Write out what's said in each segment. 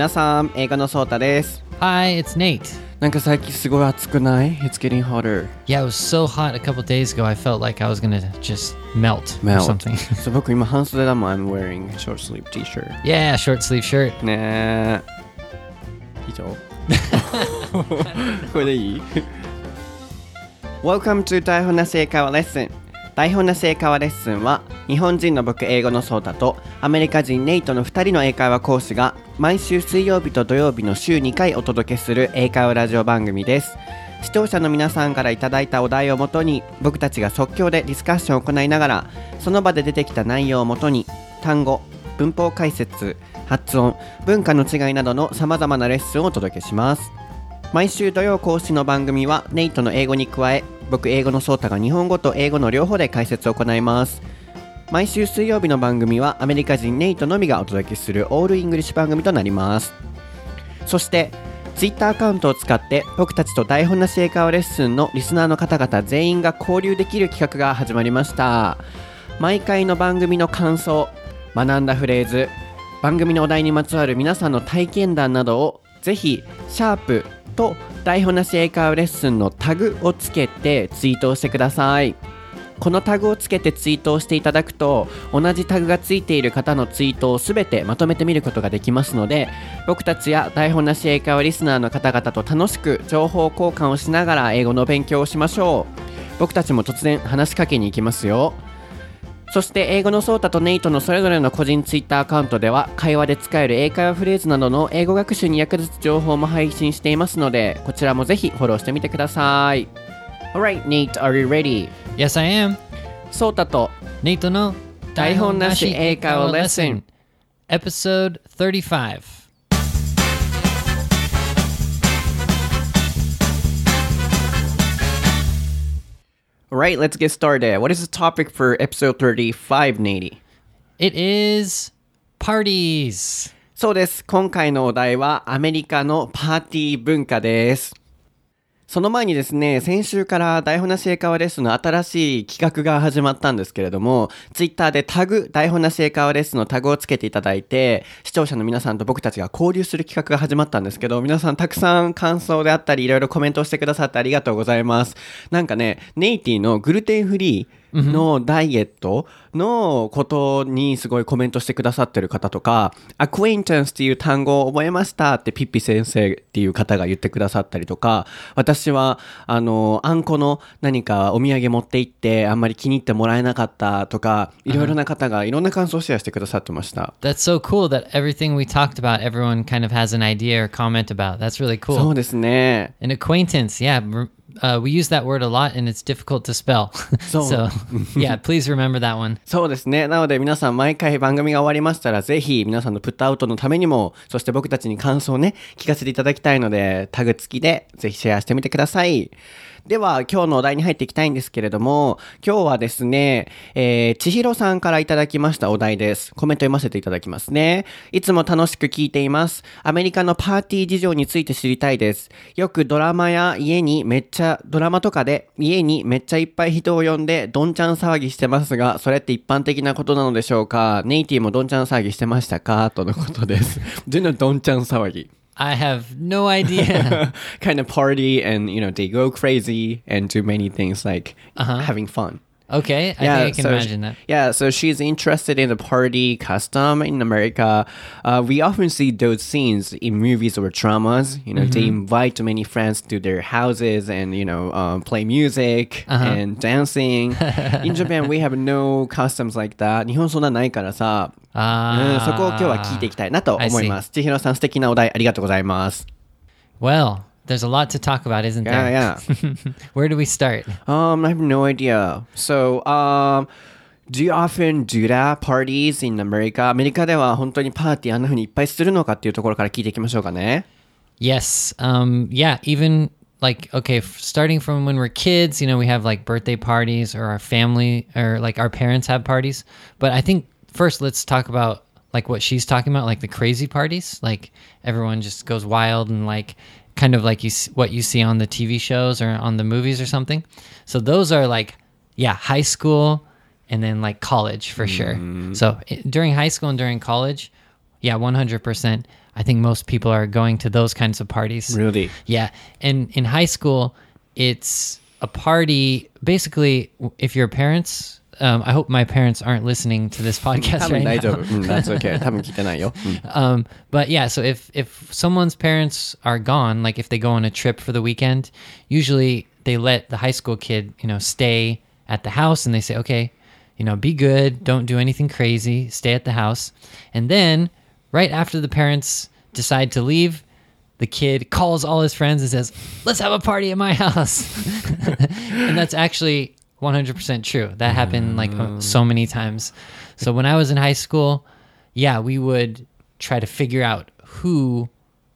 皆さん、英語のソータです。Hi, it's Nate. なんか最近すごい暑くない ?It's getting hotter. Yeah, it was so hot a couple days ago. I felt like I was gonna just melt, melt. or something. so 僕今半袖だもん。I'm wearing a short sleeve t-shirt. Yeah, short sleeve shirt. ねえ。以上。これでいい ?Welcome to 台本なし英会話レッスン。台本なし英会話レッスンは日本人の僕英語のソータとアメリカ人ネイトの2人の英会話講師が毎週水曜日と土曜日の週2回お届けする英会話ラジオ番組です。視聴者の皆さんからいいたお題をもとに僕たちが即興でディスカッションを行いながらその場で出てきた内容をもとに単語文法解説発音文化の違いなどのさまざまなレッスンをお届けします。毎週土曜更新の番組はネイトの英語に加え僕英語のソータが日本語と英語の両方で解説を行います。毎週水曜日の番組はアメリカ人ネイトのみがお届けするオールイングリッシュ番組となります。そしてツイッターアカウントを使って僕たちと台本なし英会話レッスンのリスナーの方々全員が交流できる企画が始まりました。毎回の番組の感想学んだフレーズ番組のお題にまつわる皆さんの体験談などをぜひシャープと台本なし英会話レッスンのタグをつけてツイートをしてください。このタグをつけてツイートをしていただくと同じタグがついている方のツイートをすべてまとめて見ることができますので僕たちや台本なし英会話リスナーの方々と楽しく情報交換をしながら英語の勉強をしましょう。僕たちも突然話しかけに行きますよ。そして英語のソータとネイトのそれぞれの個人ツイッターアカウントでは会話で使える英会話フレーズなどの英語学習に役立つ情報も配信していますのでこちらもぜひフォローしてみてください Alright Nate, are you ready? Yes, I am. ソータと Nate no 台本なし英会話レッスン Episode 35. Alright, let's get started. What is the topic for episode 35, Nate? It is parties. そうです。今回のお題はアメリカのパーティー文化です。その前にですね、先週から台本なし英会話レッスンの新しい企画が始まったんですけれども、ツイッターでタグ、台本なし英会話レッスンのタグをつけていただいて、視聴者の皆さんと僕たちが交流する企画が始まったんですけど、皆さんたくさん感想であったり、いろいろコメントをしてくださってありがとうございます。なんかね、ネイティのグルテンフリー、のダイエットのことにすごいコメントしてくださってる方とか、acquaintance っていう単語を覚えましたってピッピ先生っていう方が言ってくださったりとか、私は、あの、あんこの何かお土産持って行ってあんまり気に入ってもらえなかったとか、いろいろな方がいろんな感想をシェアしてくださってました。That's so cool that everything we talked about, everyone kind of has an idea or comment about. That's really そう cool. ですね。An acquaintance, yeah. Uh, we use that word a lot and it's difficult to spell. So- so, yeah, please remember that one. そうですね。なので皆さん毎回番組が終わりましたらぜひ皆さんのプットアウトのためにも、そして僕たちに感想をね、聞かせていただきたいので、タグ付きでぜひシェアしてみてください。では今日のお題に入っていきたいんですけれども、今日はですね、えー、千尋さんからいただきましたお題です。コメント読ませていただきますね。いつも楽しく聞いています。アメリカのパーティー事情について知りたいです。よくドラマや家にめっちゃ、ドラマとかで家にめっちゃいっぱい人を呼んでどんちゃん騒ぎしてますが、それって一般的なことなのでしょうか？ネイティもどんちゃん騒ぎしてましたか？とのことです。どういうのどんちゃん騒ぎ I have no idea. kind of party and you know they go crazy and do many things like having fun. okay, I think I can so imagine that. Yeah, so she's interested in the party custom in America. Uh, we often see those scenes in movies or dramas. You know, they invite many friends to their houses and you know um, play music and dancing. in Japan, we have no customs like that. 日本そんなないからさ、 あうん、そこを今日は聞いていきたいなと思います。千尋さん、素敵なお題ありがとうございます。Well, there's a lot to talk about, isn't there? Yeah, yeah. Where do we start? Um, I have no idea. So, um, Do you often do that parties in America? アメリカでは本当にパーティーあんな風にいっぱいするのかっていうところから聞いていきましょうかね。Yes. Um, yeah, even like okay starting from when we're kids you know we have like birthday parties or our family or like our parents have parties but i think first let's talk about like what she's talking about, like the crazy parties. Like everyone just goes wild and like kind of like you what you see on the TV shows or on the movies or something. So those are like yeah, high school and then like college for sure. Mm-hmm. So i- during high school and during college, yeah, 100%. I think most people are going to those kinds of parties. Really? Yeah. And in high school, it's a party. Basically, if your parents, um, I hope my parents aren't listening to this 多 podcast 分 right 大丈 now. 夫。うん、that's okay. 多分聞いてないよ。うん Um, but yeah, so if if someone's parents are gone, like if they go on a trip for the weekend, usually they let the high school kid, you know, stay at the house and they say, okay, you know, be good, don't do anything crazy, stay at the house. And then right after the parents decide to leave, the kid calls all his friends and says, "Let's have a party at my house." and that's actually 100% true. That happened like uh, so many times. So when I was in high school, yeah, we would try to figure out who,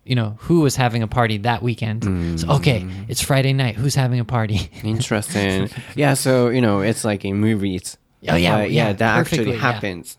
you know, who was having a party that weekend. So okay, it's Friday night. Who's having a party? Interesting. yeah, so, you know, it's like in movies. Oh, yeah, But yeah, that actually yeah. happens.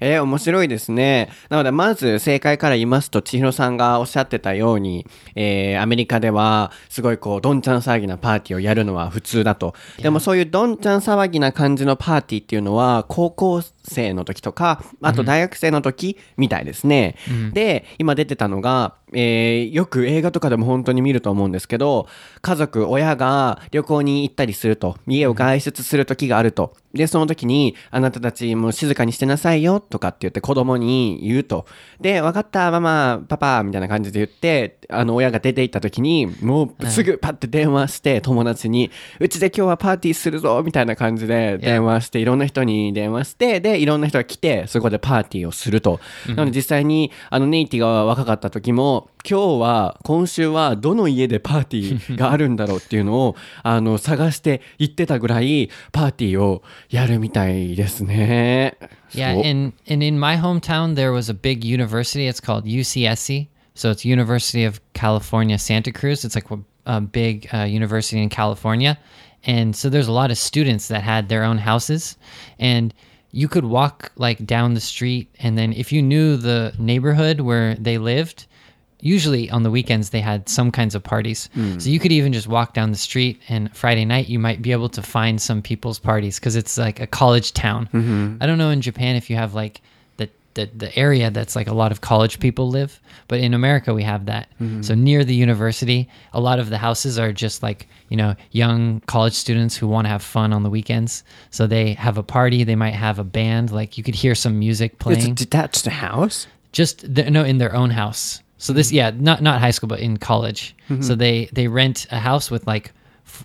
えー面白いですね。なので、まず正解から言いますと、千尋さんがおっしゃってたように、えーアメリカでは、すごいこう、どんちゃん騒ぎなパーティーをやるのは普通だと。でもそういうどんちゃん騒ぎな感じのパーティーっていうのは、高校生の時とか、あと大学生の時みたいですね。で、今出てたのが、えーよく映画とかでも本当に見ると思うんですけど、家族、親が旅行に行ったりすると、家を外出する時があると。で、その時に、あなたたちもう静かにしてなさいよとかって言って子供に言うと。で、わかった、ママ、パパ、みたいな感じで言って、あの、親が出て行った時に、もうすぐパッて電話して、友達に、うちで今日はパーティーするぞ、みたいな感じで電話して、いろんな人に電話して、で、いろんな人が来て、そこでパーティーをすると。なので実際に、あの、ネイティが若かった時も、今日は、今週はどの家でパーティーがあるんだろうっていうのを、あの、探して行ってたぐらい、パーティーをやるみたいですね。 Yeah, そう and and in my hometown there was a big university. It's called UCSC. So it's University of California Santa Cruz. It's like a, a big uh, university in California, and so there's a lot of students that had their own houses, and you could walk like down the street, and then if you knew the neighborhood where they lived. Usually on the weekends they had some kinds of parties, hmm. so you could even just walk down the street. And Friday night you might be able to find some people's parties because it's like a college town. Mm-hmm. I don't know in Japan if you have like the, the the area that's like a lot of college people live, but in America we have that. Mm-hmm. So near the university, a lot of the houses are just like you know young college students who want to have fun on the weekends. So they have a party. They might have a band. Like you could hear some music playing. It's detached house? just the, no in their own house. So this yeah not not high school but in college. So they they rent a house with like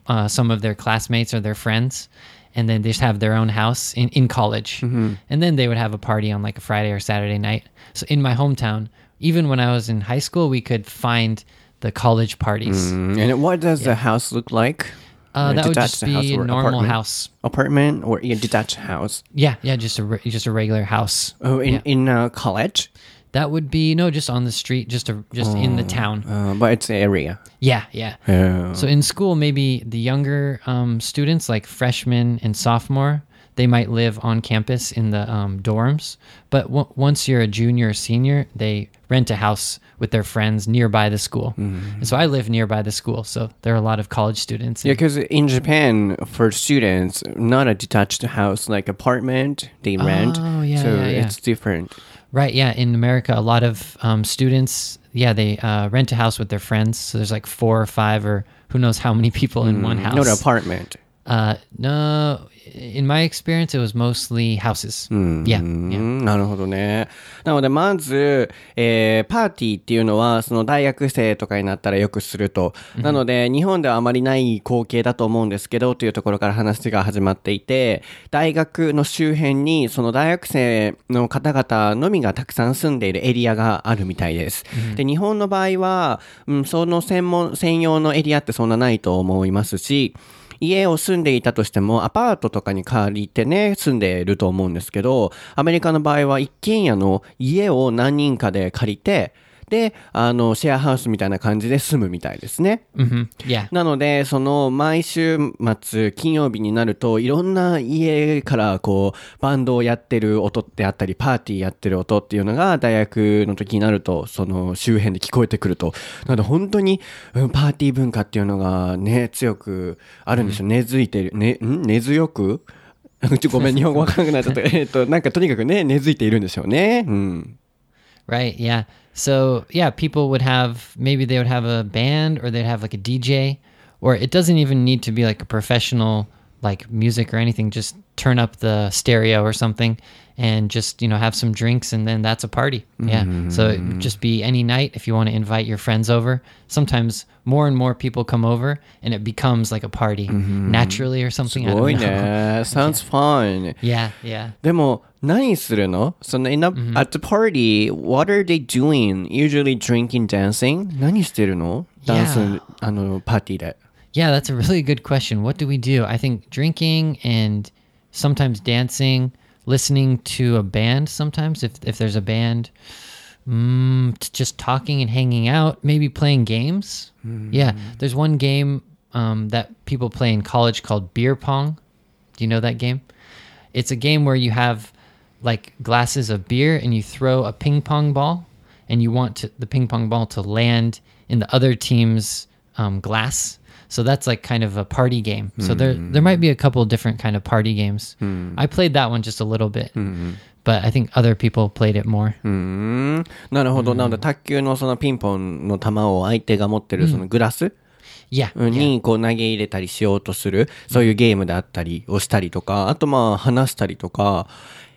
uh, some of their classmates or their friends. And then they just have their own house in, in college. And then they would have a party on like a Friday or Saturday night. So in my hometown, even when I was in high school, we could find the college parties. Mm, And what does the house look like? Uh, that would detached just be house a or normal apartment? house. Apartment or a detached house? Yeah, yeah, just a re- just a regular house. Oh, in, Yeah. in uh, college? That would be no, just on the street, just a, just in the town. Uh, but it's area. Yeah, yeah. Yeah. So in school, maybe the younger um, students, like freshmen and sophomore, they might live on campus in the um, dorms. But w- once you're a junior or senior, they rent a house with their friends nearby the school. And so I live nearby the school, so there are a lot of college students. Yeah, because in Japan, for students, not a detached house like apartment they rent. Oh, yeah, so yeah, yeah. it's different. Right, yeah. In America, a lot of um, students, yeah, they uh, rent a house with their friends. So there's like four or five or who knows how many people in one house. No, an apartment. Uh, no, in my experience, it was mostly houses. Yeah, なるほどね。なので、まず、えーパーティーっていうのは、その大学生とかになったらよくすると。なので、日本ではあまりない光景だと思うんですけど、というところから話が始まっていて、大学の周辺に、その大学生の方々のみがたくさん住んでいるエリアがあるみたいです。で、日本の場合は、うん、その専門、専用のエリアってそんなないと思いますし、家を住んでいたとしても、アパートとかに借りてね、住んでいると思うんですけど、アメリカの場合は一軒家の家を何人かで借りて、で、あの、シェアハウスみたいな感じで住むみたいですね。hmm Yeah. なので、その、毎週末、金曜日になると、いろんな家から、こう、バンドをやってる音ってあったり、パーティーやってる音っていうのが、大学の時になると、その、周辺で聞こえてくると。なので、本当に、うんパーティー文化っていうのがね、強くあるんでしょう。根付いてる。ね、ん？根強く？ごめん、日本語わからなくなっちゃった。えっと、なんかとにかくね、根付いているんでしょうね。うん。Right. Yeah. So yeah, people would have maybe they would have a band or they'd have like a DJ, or it doesn't even need to be like a professional like music or anything. Just turn up the stereo or something, and just you know have some drinks, and then that's a party. Yeah. So it would just be any night if you want to invite your friends over. Sometimes more and more people come over, and it becomes like a party naturally or something. I すご don't い know. ね。Sounds fun. Yeah, yeah. でも、何するのその、in a, at the party, what are they doing? Usually drinking, dancing? 何してるのダンス Yeah.、あの、パーティーで。 Yeah, that's a really good question. What do we do? I think drinking and sometimes dancing, listening to a band sometimes if if there's a band. Mm, just talking and hanging out, maybe playing games. Yeah, there's one game um, that people play in college called beer pong. Do you know that game? It's a game where you have like glasses of beer and you throw a ping pong ball and you want to, the ping pong ball to land in the other team's um, glass. So that's like kind of a party game. So there there might be a couple different kind of party games. I played that one just a little bit, but I think other people played it more. うーん。なるほど。なので、卓球のそのピンポンの球を相手が持ってるそのグラス Yeah, yeah. にこう投げ入れたりしようとする、そういうゲームであったりをしたりとか、あとまあ話したりとか。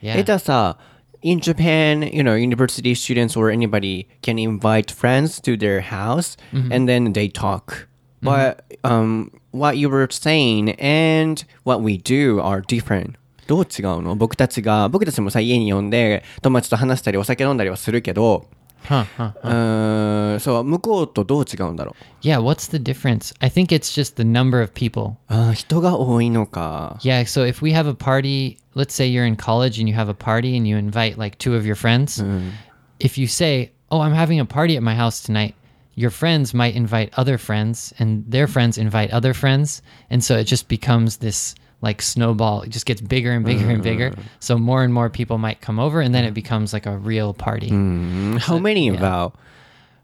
Yeah. え、じゃあさ、in Japan, you know, university students or anybody can invite friends to their house and then they talk. But um, what you were saying and what we do are different. どう違うの僕たちが、僕たちもさ、家に呼んで友達と話したりお酒飲んだりはするけど、 Huh, huh. うーん、そう、向こうとどう違うんだろう Yeah, what's the difference? I think it's just the number of people. あー人が多いのか。 Yeah, so if we have a party, let's say you're in college and you have a party and you invite like two of your friends, if you say, "Oh, I'm having a party at my house tonight," your friends might invite other friends and their friends invite other friends, and so it just becomes this like snowball. It just gets bigger and bigger and bigger. So more and more people might come over and then it becomes like a real party. How many about?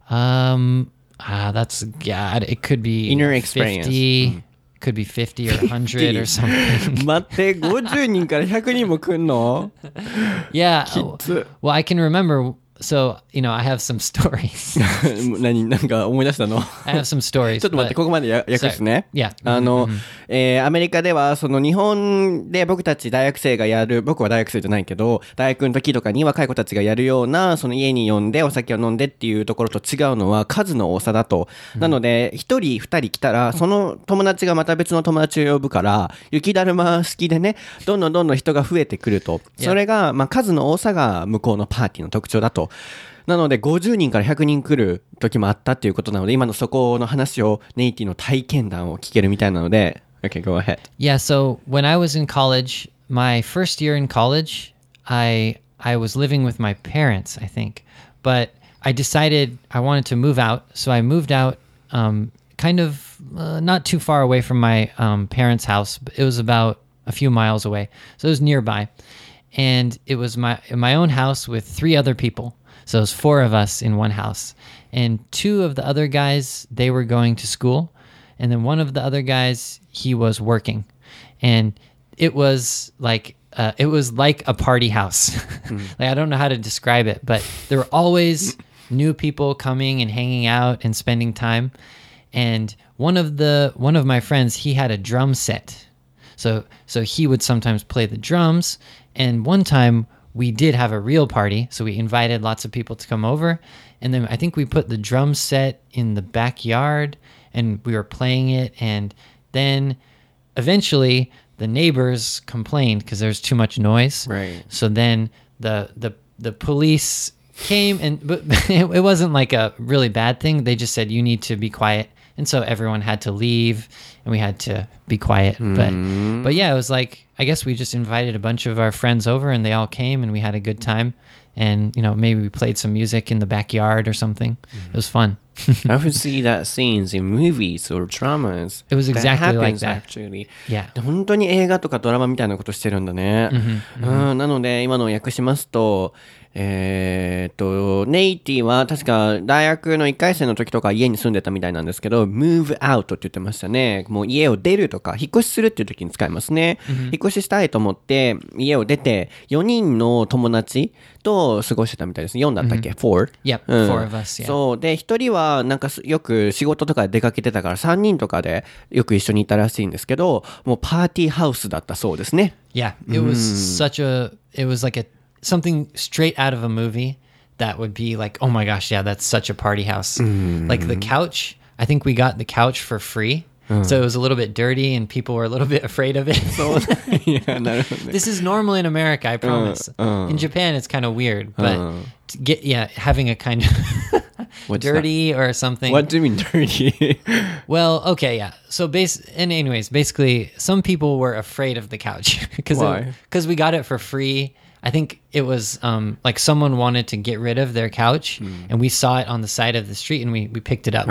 Um ah that's God, it could be In your experience. 50, could be 50 or 100 or something. 待って、50人から100人も来んの Yeah. きつ Well, I can remember. So you know, I have some stories. 何、なんか思い出したの？I have some stories. ちょっと待って、ここまでや訳すね。Yeah. あの、えーアメリカでは、その日本で僕たち大学生がやる、僕は大学生じゃないけど、大学の時とかに若い子たちがやるような、その家に呼んでお酒を飲んでっていうところと違うのは数の多さだと。なので、一人二人来たら、その友達がまた別の友達を呼ぶから、雪だるま式でね、どんどんどんどん人が増えてくると。それが、まあ数の多さが向こうのパーティーの特徴だと。なので50人から100人来る時もあったっていうことなので今のそこの話をネイティの体験談を聞けるみたいなので OK go ahead Yeah. So when I was in college, my first year in college, I I was living with my parents, I think, but I decided I wanted to move out, so I moved out, um, kind of uh, not too far away from my um, parents' house. But it was about a few miles away, so it was nearby, and it was my my own house with three other people. So it was four of us in one house, and two of the other guys they were going to school, and then one of the other guys he was working, and it was like uh, it was like a party house. like I don't know how to describe it, but there were always new people coming and hanging out and spending time. And one of the one of my friends he had a drum set, so so he would sometimes play the drums. And one time we did have a real party, so we invited lots of people to come over, and then I think we put the drum set in the backyard and we were playing it, and then eventually the neighbors complained because there was too much noise. Right. So then the the the police came and but it, it wasn't like a really bad thing. They just said you need to be quiet And so everyone had to leave and we had to be quiet. But but yeah, it was like I guess we just invited a bunch of our friends over and they all came and we had a good time. And you know, maybe we played some music in the backyard or something. It was fun. I would see that scenes in movies or dramas It was That exactly like happens that. actually Yeah. 本当に映画とかドラマみたいなことしてるんだね。うん、なので、今のを訳しますと、 mm-hmm. mm, えーっと、ネイティは確か大学の1回生の時とか家に住んでたみたいなんですけど、move out って言ってましたね。もう家を出るとか、引っ越しするっていう時に使いますね。引っ越ししたいと思って、家を出て、4人の友達と過ごしてたみたいです。4だったっけ、?4? Yep, うん four of us, yeah. そう。で、一人は、なんかすよく仕事とかで出かけてたから、3人とかでよく一緒にいたらしいんですけど、もうパーティーハウスだったそうですね。Yeah, it was such a. It was like a something straight out of a movie that would be like, oh my gosh, yeah, that's such a party house. Mm. Like the mm-hmm. couch, I think we got the couch for free. So it was a little bit dirty, and people were a little bit afraid of it. so, yeah, no, no. This is normal in America, I uh, promise. Uh, uh, in Japan, it's kind of weird, uh. but uh, get yeah, having a kind of What's dirty that? or something. What do you mean dirty? well, okay, yeah. So base and anyways, basically, some people were afraid of the couch because because we got it for free I think it was um, like someone wanted to get rid of their couch, and we saw it on the side of the street, and we we picked it up.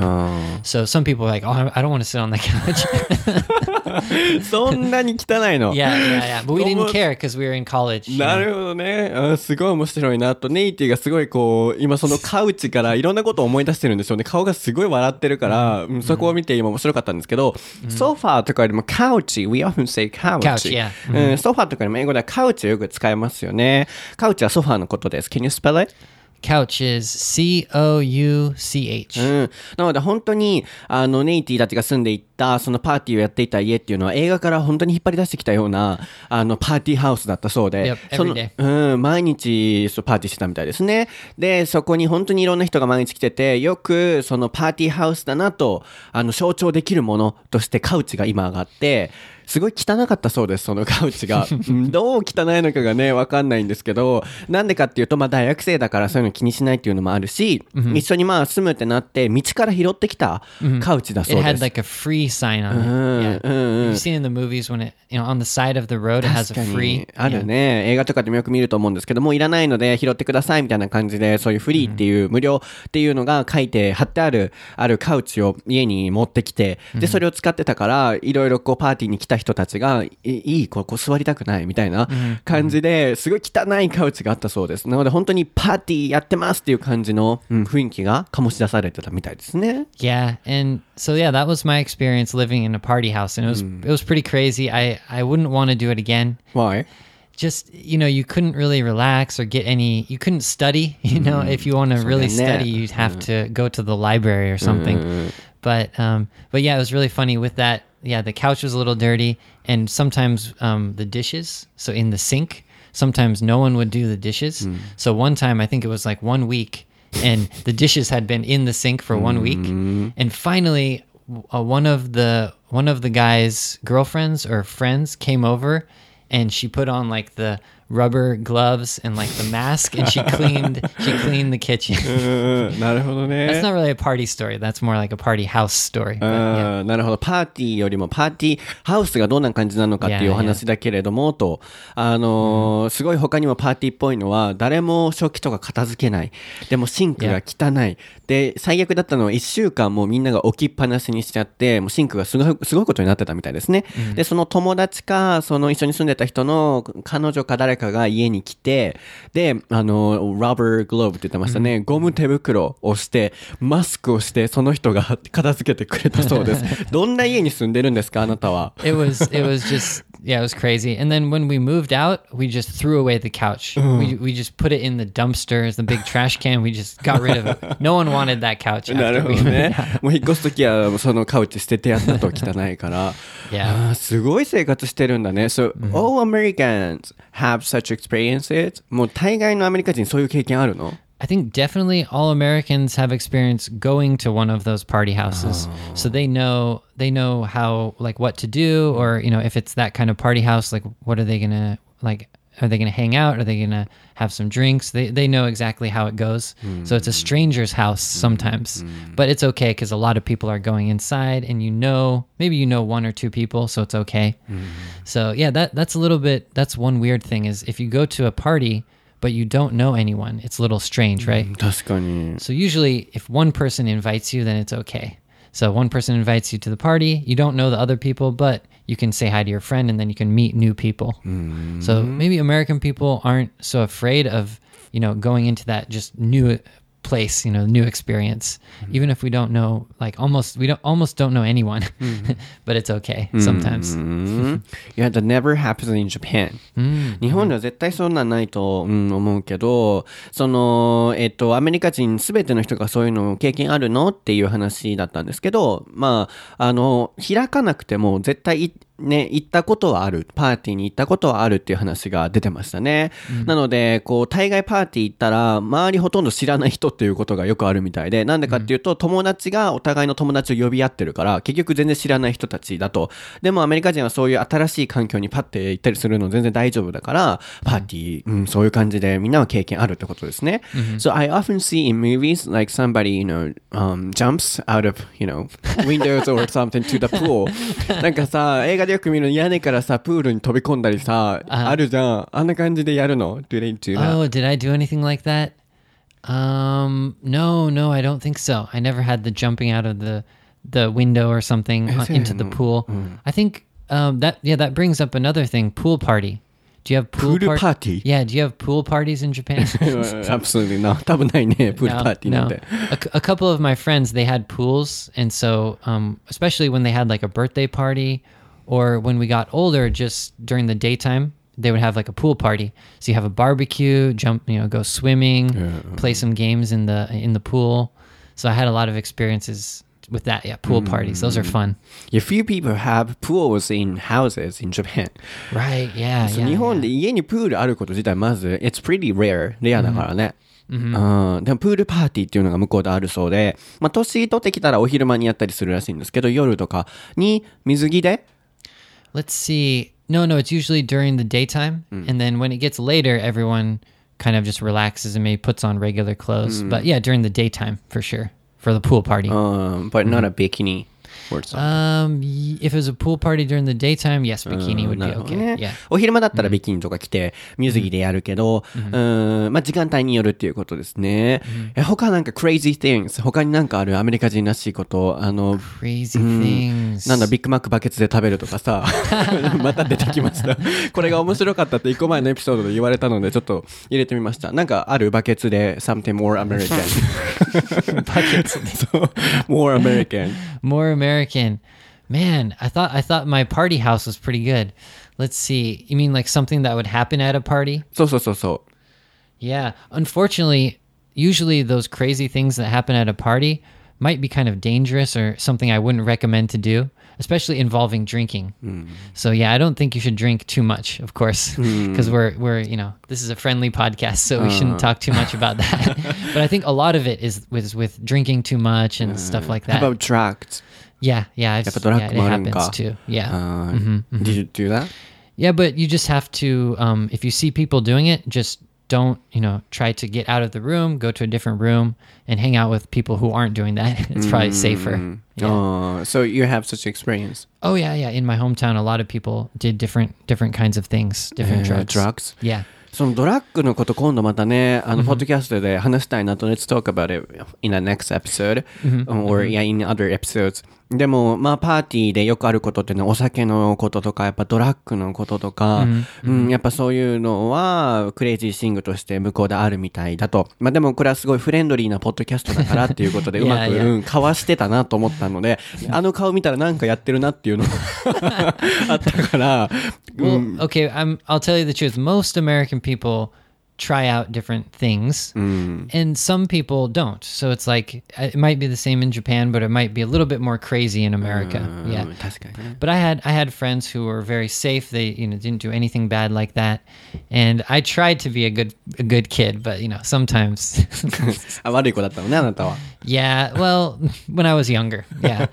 So some people were like, "Oh, I I don't want to sit on the couch." そんなに汚いの yeah, yeah, yeah. But we didn't care because we were in college. な?るほどね。あすごい面白いなと。ネイティがすごいこう、今そのカウチからいろんなことを思い出してるんでしょうね。顔がすごい笑ってるから、うんそこを見て今面白かったんですけど、ソファーとかよりもカウチ、we often say カウチ。Couch, yeah. うん、ソファーとかよりも英語ではカウチをよく使いますよね。カウチはソファーのことです。Can you spell it? Couch is C O U C H. うん。なので本当に、あの、ネイティたちが住んでいった、そのパーティーをやっていた家っていうのは映画から本当に引っ張り出してきたような、あの、パーティーハウスだったそうで。Yep, そのうん、毎日、そう、パーティーしてたみたいですね。で、そこに本当にいろんな人が毎日来てて、よく、そのパーティーハウスだなと、あの、象徴できるものとしてカウチが今上がって、すごい汚かったそうです、そのカウチが。う んどう汚いのかがね、わかんないんですけど、なんでかっていうと、まあ大学生だからそういうの気にしないっていうのもあるし、一緒にまあ住むってなって、道から拾ってきたカウチだ It そうで had す。like a free sign on it. Yeah. You've seen in the movies when it, you know, on the side of the road, it has 確 a か free. にあるね、映画とかでもよく見ると思うんですけどもういらないので拾ってくださいみたいな感じでそういうフリーっていう、無料っていうのが書いて貼ってあるあるカウチを家に持ってきてでそれを使ってたからいろいろこうパーティーに来た人たちがいいいここ座りたくないみたいな感じですごい汚いカウチがあったそうですなので本当にパーティーやってますっていう感じの、うん雰囲気が醸し出されてたみたいですね Yeah, and so yeah, that was my experience living in a party house, and it was it was pretty crazy. I I wouldn't want to do it again. Why? Just you know, you couldn't really relax or get any. You couldn't study. You know, if you want to really study, you'd have to go to the library or something. But um, but yeah, it was really funny with that. Yeah, the couch was a little dirty, and sometimes um, the dishes. So in the sink, sometimes no one would do the dishes. So one time, I think it was like one week, and the dishes had been in the sink for one week, and finally, uh, one of the one of the guy's girlfriends or friends came over, and she put on like the rubber gloves and like the mask, and she cleaned she cleaned the kitchen. うんなるほどね That's not really a party story. That's more like a party house story. But, yeah. なるほど。パーティーよりもパーティーハウスがどんな感じなのかっていうお話だけれども、と、あのーすごい他にもパーティーっぽいのは、誰も食器とか片付けない。でもシンクが汚い。で、最悪だったのは1週間もうみんなが置きっぱなしにしちゃって、もうシンクがすごい、すごいことになってたみたいですね。で、その友達か、その一緒に住んでた人の彼女か誰かが家に来て、で、あの、ラバーグローブって言ってましたね。ゴム手袋をして、マスクをして、その人が片付けてくれたそうです。どんな家に住んでるんですかあなたは？It was it was just yeah, it was crazy. And then when we moved out, we just threw away the couch. We we just put it in the dumpsters, the big trash can. We just got rid of it. No one wanted that couch なる after ほ we ど moved ね out.。もう引っ越すときはそのカウチ捨ててやったと汚いから。 Yeah. あーすごい生活してるんだね。So, all Americans have such experiences? もう大概のアメリカ人そういう経験あるの I think definitely all Americans have experience going to one of those party houses. So they know they know how like what to do or you know if it's that kind of party house like what are they going to like are they going to hang out are they going to have some drinks they they know exactly how it goes. So it's a hmm. stranger's house sometimes. Hmm. But it's okay cuz a lot of people are going inside and you know maybe you know one or two people so it's okay. Hmm. So yeah, that that's a little bit that's one weird thing is if you go to a party but you don't know anyone, it's a little strange, right? 確かに。 So usually, if one person invites you, then it's okay. So one person invites you to the party, you don't know the other people, but you can say hi to your friend and then you can meet new people. So maybe American people aren't so afraid of, you know, going into that just new place, you know, new experience. Even if we don't know like almost we don't almost don't know anyone. but it's okay sometimes. うん。いや、that never happens in Japan. 日本では絶対そんなんないと、うん、思うけど、その、えっと、アメリカ人すべての人がそういうの経験あるのっていう話だったんですけど、まあ、あの、開かなくても絶対いね、行ったことはある。パーティーに行ったことはあるっていう話が出てましたね。なので、こう、大概パーティー行ったら、周りほとんど知らない人っていうことがよくあるみたいで、なんでかっていうと、友達がお互いの友達を呼び合ってるから、結局全然知らない人たちだと。でもアメリカ人はそういう新しい環境にパッて行ったりするの全然大丈夫だから、パーティー、うん、そういう感じでみんなは経験あるってことですね。So I often see in movies like somebody, you know, um, jumps out of, you know, windows or something to the pool. なんかさ、映画でよく見る屋根からさ、プールに飛び込んだりさ、あるじゃん。あんな感じでやるの do that? Oh, did I do anything like that? Um, no, no, I don't think so. I never had the jumping out of the the window or something into the pool. I think um, that yeah, that brings up another thing. Pool party. Do you have pool, pool par- party? Yeah, do you have pool parties in Japan? Absolutely not. 多分ないね、pool no, party No. A, a couple of my friends, they had pools, and so um, especially when they had like a birthday party or when we got older, just during the daytime, they would have like a pool party. So you have a barbecue, jump, you know, go swimming, play some games in the in the pool. So I had a lot of experiences with that. Yeah, pool parties. Those are fun. Yeah, few people have pools in houses in Japan. Right? Yeah. そう yeah 日本 yeah. で家にプールあること自体まず、it's pretty rare, レアだからね。うん、でもプールパーティーっていうのが向こうであるそうで、まあ、年取ってきたらお昼間にやったりするらしいんですけど、夜とかに水着で、 Let's see. No, no, it's usually during the daytime. Hmm. And then when it gets later, everyone kind of just relaxes and maybe puts on regular clothes. Hmm. But yeah, during the daytime for sure. For the pool party. Um, うん、but not mm-hmm. a bikini or something. Um, if it was a pool party during the daytime, yes, bikini would な be okay. ね Yeah. お昼間だったらビキニとか着て、水着でやるけど、うん、まあ時間帯によるっていうことですね。え他なんか crazy things、他になんかあるアメリカ人らしいこと、あの、Crazy things. なんだ、ビッグマックバケツで食べるとかさ、また出てきました。これが面白かったって一個前のエピソードで言われたので、ちょっと入れてみました。なんかあるバケツで something more American。そう、more American。More American. American. Man, I thought I thought my party house was pretty good. Let's see. You mean like something that would happen at a party? So so so so. Yeah. Unfortunately, usually those crazy things that happen at a party might be kind of dangerous or something I wouldn't recommend to do, especially involving drinking. Mm. So yeah, I don't think you should drink too much, of course, hmm. because mm. we're we're you know this is a friendly podcast, so we shouldn't uh. talk too much about that. but I think a lot of it is with with drinking too much and uh. stuff like that. How about drugs? yeah, yeah, I've, やっぱドラ yeah, ッ it グもあるん happens か。 too. Yeah. あー Did you do that? Yeah, but you just have to, um, if you see people doing it, just don't, you know, try to get out of the room, go to a different room, and hang out with people who aren't doing that. it's probably safer. Yeah. Oh, so you have such experience. Oh yeah, yeah. In my hometown, a lot of people did different different kinds of things, different Uh, drugs. drugs? Yeah. そのドラッグのこと今度またね、あの、ポッドキャストで話したいなと、Let's talk about it in the next episode, or yeah, in other episodes. でも、まあ、パーティーでよくあることってね、お酒のこととか、やっぱドラッグのこととか、うん、やっぱそういうのは、クレイジーシングとして向こうであるみたいだと。まあ、でもこれはすごいフレンドリーなポッドキャストだからっていうことで、うまく、うん、かわしてたなと思ったので、あの顔見たらなんかやってるなっていうのが あったから、Well, okay. I'm. I'll tell you the truth. Most American people try out different things, and some people don't. So it's like it might be the same in Japan, but it might be a little bit more crazy in America. yeah. うん確かにね。 But I had I had friends who were very safe. They you know didn't do anything bad like that, and I tried to be a good a good kid. But you know sometimes, あ悪い子だったのね、あなたは。 yeah. Well, when I was younger, yeah,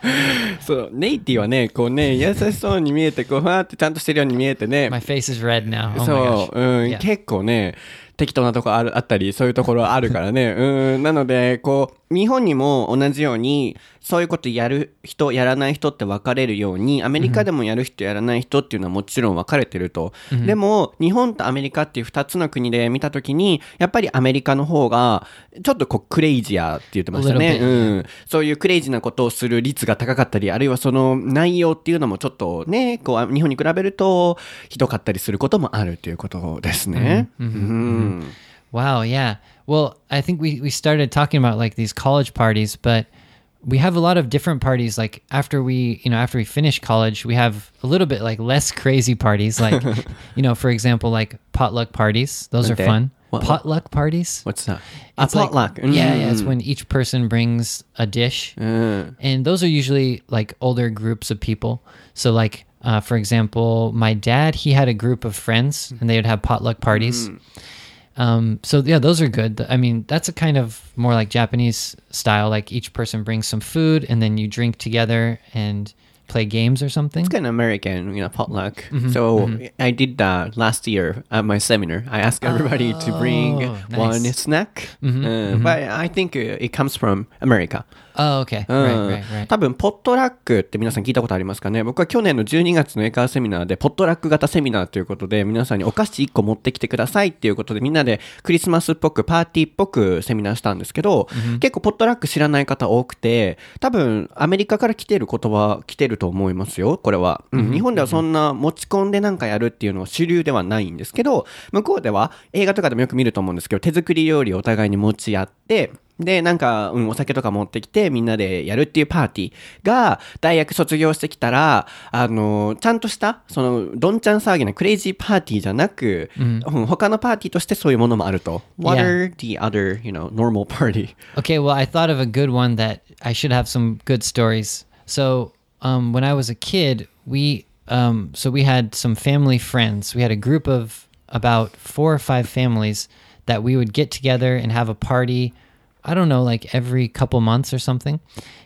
そう、ネイティはね、こうね、優しそうに見えて、こう、ふわーってちゃんとしてるように見えてね。 my face is red now. Oh そ my う、 gosh. うん、 Yeah. 結構ね、 適当なとこあるあったり、そういうところあるからね。うん、なので、こう、日本にも同じように、そういうことやる人、やらない人って分かれるように、アメリカでもやる人、やらない人っていうのはもちろん分かれてると。でも、日本とアメリカっていう2つの国で見たときに、やっぱりアメリカの方が、ちょっとこう、クレイジアって言ってましたね。うん。そういうクレイジーなことをする率が高かったり、あるいはその内容っていうのもちょっとね、こう、日本に比べると、ひどかったりすることもあるということですね。うん。Wow, yeah. Well, I think we, we started talking about like these college parties, but we have a lot of different parties. Like after we, you know, after we finish college, we have a little bit like less crazy parties. Like, you know, for example, like potluck parties. Those are fun. What- potluck parties. What's that? A It's like- potluck. Yeah, yeah. It's Mm. when each person brings a dish. うん。and those are usually like older groups of people so like uh, for example my dad he had a group of friends and they would have potluck parties um, so yeah those are good i mean that's a kind of more like japanese style like each person brings some food and then you drink together and play games or something It's kind of American, you know, potluck. Mm-hmm, so I did that last year at my seminar. I asked everybody to bring Oh, one nice. snack. Mm-hmm, Uh, But I think uh, it comes from America. Oh okay. うん。right right. right 多分、ポットラックって皆さん聞いたことありますかね？僕は去年の12月の英会話セミナーで、ポットラック型セミナーということで、皆さんにお菓子1個持ってきてくださいっていうことで、みんなでクリスマスっぽく、パーティーっぽくセミナーしたんですけど、結構ポットラック知らない方多くて、多分、アメリカから来てる言葉、来てると思いますよ、これは。うん。日本ではそんな持ち込んでなんかやるっていうのは主流ではないんですけど、向こうでは映画とかでもよく見ると思うんですけど、手作り料理をお互いに持ち合って、で、なんか、うん、お酒とか持ってきて、みんなでやるっていうパーティーが、大学卒業してきたら、あの、ちゃんとした、その、どんちゃん騒ぎなクレイジーパーティーじゃなく、うん他のパーティーとしてそういうものもあると。What Yeah. are the other, you know, normal party? Okay, well, I thought of a good one that I should have some good stories. So, um, when I was a kid, we um, so we had some family friends. We had a group of about four or five families that we would get together and have a party. I don't know, like every couple months or something.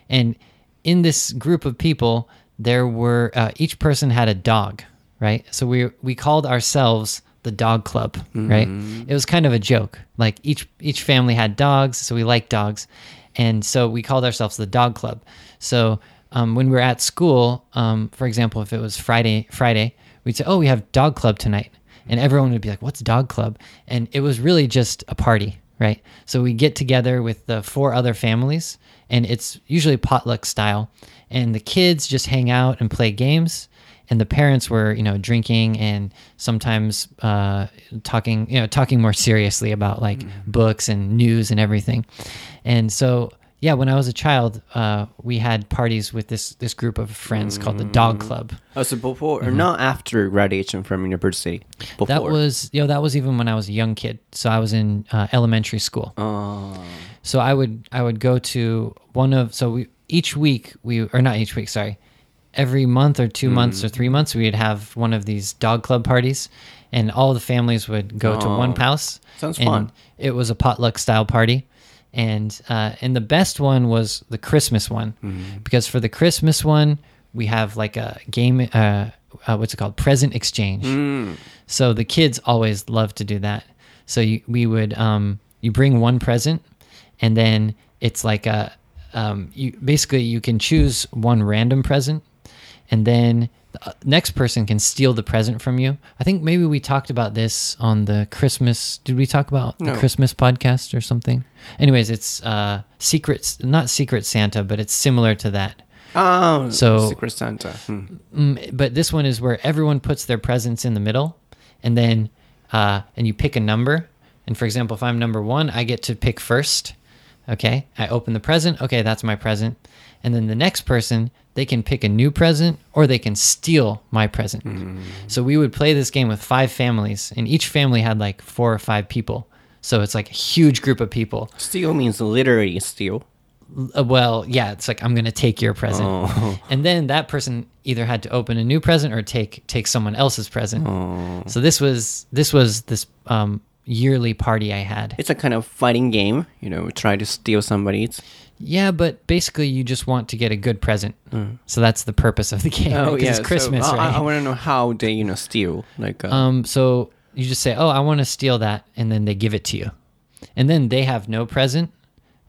And in this group of people, there were uh, each person had a dog, right? So we we called ourselves the dog club, right? It was kind of a joke. Like each each family had dogs, so we liked dogs, and so we called ourselves the dog club. So um, when we were at school, um, for example, if it was Friday, Friday, we'd say, "Oh, we have dog club tonight," and everyone would be like, "What's dog club?" And it was really just a party, right? So we get together with the four other families, and it's usually potluck style, and the kids just hang out and play games and the parents were you know drinking and sometimes uh, talking you know talking more seriously about like books and news and everything. And so yeah when i was a child uh, we had parties with this this group of friends called the dog club. Oh, so before, or not after graduation from university? Before. that was you know that was even when i was a young kid. So i was in uh, elementary school. Oh. so I would I would go to one of so we each week we or not each week sorry. Every month or two months or three months we'd have one of these dog club parties and all the families would go to one house. Sounds and fun. it was a potluck style party and uh, and the best one was the Christmas one. Because for the Christmas one we have like a game uh, uh, what's it called? Present exchange. So the kids always love to do that. So you, we would um, you bring one present, and then it's like a um, you basically you can choose one random present, and then the uh, next person can steal the present from you. I think maybe we talked about this on the Christmas. Did we talk about the Christmas podcast or something? Anyways, it's uh, secrets, not Secret Santa, but it's similar to that. Oh, So- Secret Santa. Hmm. Mm, but this one is where everyone puts their presents in the middle, and then uh, and you pick a number. And for example, if I'm number one, I get to pick first. Okay, I open the present. Okay, that's my present. And then the next person, they can pick a new present or they can steal my present. So we would play this game with five families, and each family had like four or five people. So it's like a huge group of people. Steal means literally steal. Uh, well, yeah, it's like I'm gonna take your present, and then that person either had to open a new present or take take someone else's present. So this was this was this um, yearly party I had. It's a kind of fighting game, you know, try to steal somebody's. Yeah, but basically you just want to get a good present. So that's the purpose of the game. Oh yeah. it's Christmas, so, I- right? I, I want to know how they, you know, steal. Like, uh, Um, so you just say, "Oh, I want to steal that," and then they give it to you, and then they have no present,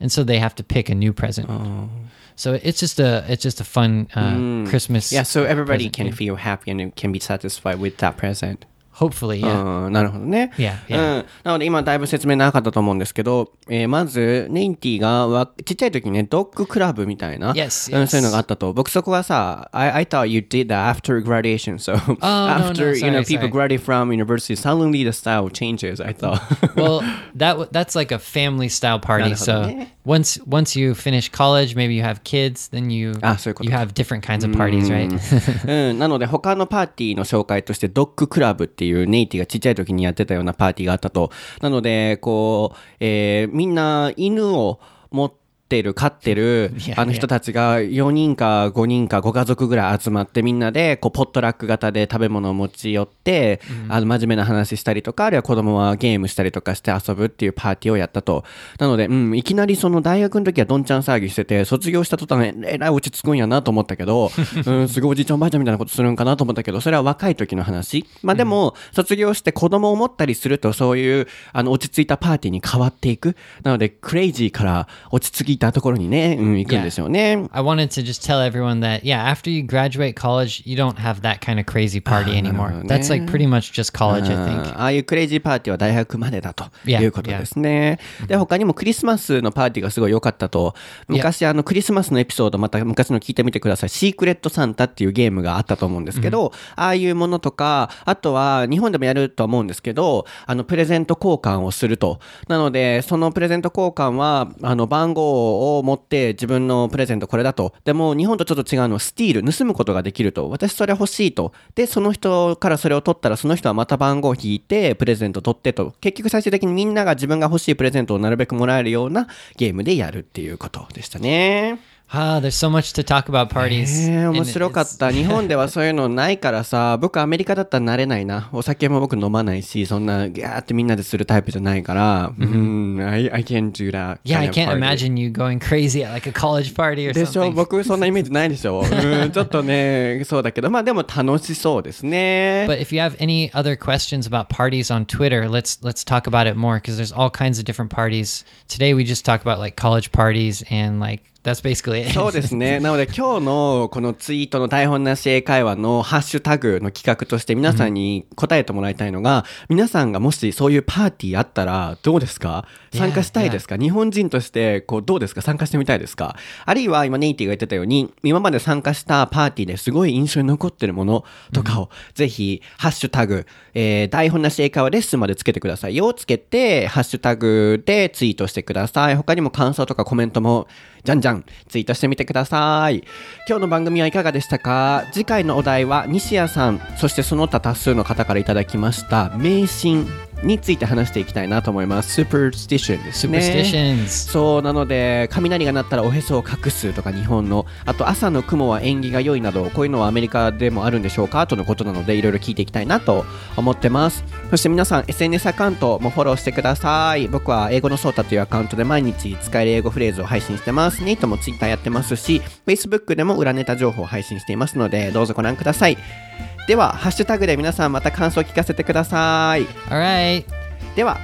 and so they have to pick a new present. Oh. So it's just a it's just a fun uh, Christmas. Yeah, so everybody can game. feel happy and can be satisfied with that present. Hopefully, yeah. うんなるほどね。 Yeah, yeah. うん。なので今だいぶ説明なかったと思うんですけど、えーまず、ネイティがわちっちゃい時にね、ドッグクラブみたいな、 Yes, うん yes. そういうのがあったと。僕そこはさ、I, I thought you did that after graduation, so no, after, no, you know, sorry, people sorry. graduate from university, suddenly the style changes, I thought. well, that w- that's like a family style party. なるほどね。 So once once you finish college, maybe you have kids, then you あ、そういうこと you have different kinds of parties, right? うん、なので他のパーティーの紹介としてドッグクラブって いうネイティがちっちゃい時にやってたようなパーティーがあったと。なので、こう、えーみんな犬を持ってる、飼ってるあの人たちが4人か5人かご家族ぐらい集まってみんなで、こう、ポットラック型で食べ物を持ち寄って、あの、真面目な話したりとか、あるいは子供はゲームしたりとかして遊ぶっていうパーティーをやったと。なので、うん、いきなりその大学の時はどんちゃん騒ぎしてて、卒業した途端、えらい落ち着くんやなと思ったけど、うん、すごいおじいちゃんおばあちゃんみたいなことするんかなと思ったけど、それは若い時の話。まあでも、卒業して子供を持ったりすると、そういう、あの、落ち着いたパーティーに変わっていく。なので、クレイジーから落ち着いたところにね、うん、行くんですよね。I wanted to just tell everyone that yeah, after you graduate college, you don't have that kind of crazy party anymore. That's like pretty much just college, I あ think. ーああいうクレイジーパーティーは大学までだということですね。で、他にもクリスマスのパーティーがすごい良かったと。昔、あの、クリスマスのエピソード、また昔の聞いてみてください。シークレットサンタっていうゲームがあったと思うんですけど、ああいうものとか、あとは日本でもやると思うんですけど、あの、プレゼント交換をすると。なので、そのプレゼント交換は、あの、番号をを持って自分のプレゼントこれだと。でも、日本とちょっと違うのはスティール、盗むことができると。私それ欲しいと。で、その人からそれを取ったら、その人はまた番号を引いて、プレゼント取ってと。結局最終的にみんなが自分が欲しいプレゼントをなるべくもらえるようなゲームでやるっていうことでしたね。Ah, there's so much to talk about parties. えー、 And 面白かった。日本ではそういうのないからさ、僕アメリカだったら慣れないな。お酒も僕飲まないし、そんなギャーってみんなでするタイプじゃないから、うん、I, I can't do that. Yeah, I kind of can't party. imagine you going crazy at like a college party or でしょ something. 僕そんなイメージないでしょうん、ちょっとね、そうだけど、まあでも楽しそうですね。 But if you have any other questions about parties on Twitter, let's let's talk about it more because there's all kinds of different parties. Today we just talked about like college parties and like that's basically it. そうですね。なので今日のこのツイートの台本なし英会話のハッシュタグの企画として皆さんに答えてもらいたいのが、皆さんがもしそういうパーティーあったらどうですか？参加したいですか？日本人としてこうどうですか？参加してみたいですか？あるいは今ネイティが言ってたように今まで参加したパーティーですごい印象に残ってるものとかを、ぜひハッシュタグ、えー台本なし英会話レッスンまでつけてくださいよ。つけてハッシュタグでツイートしてください。他にも感想とかコメントもじゃんじゃんツイートしてみてください。今日の番組はいかがでしたか？次回のお題は西谷さん、そしてその他多数の方からいただきました迷信について話していきたいなと思います。superstition ですね。Superstitions. そうなので雷が鳴ったらおへそを隠すとか日本の。あと朝の雲は縁起が良いなどこういうのはアメリカでもあるんでしょうか？とのことなのでいろいろ聞いていきたいなと思ってます。そして皆さん SNS アカウントもフォローしてください。僕は英語のソータというアカウントで毎日使える英語フレーズを配信してます。ネイトも Twitter やってますし Facebook でも裏ネタ情報を配信していますのでどうぞご覧くださいではハッシュタグで皆さんまた感想を聞かせてください All right. では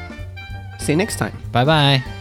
See you next time Bye bye.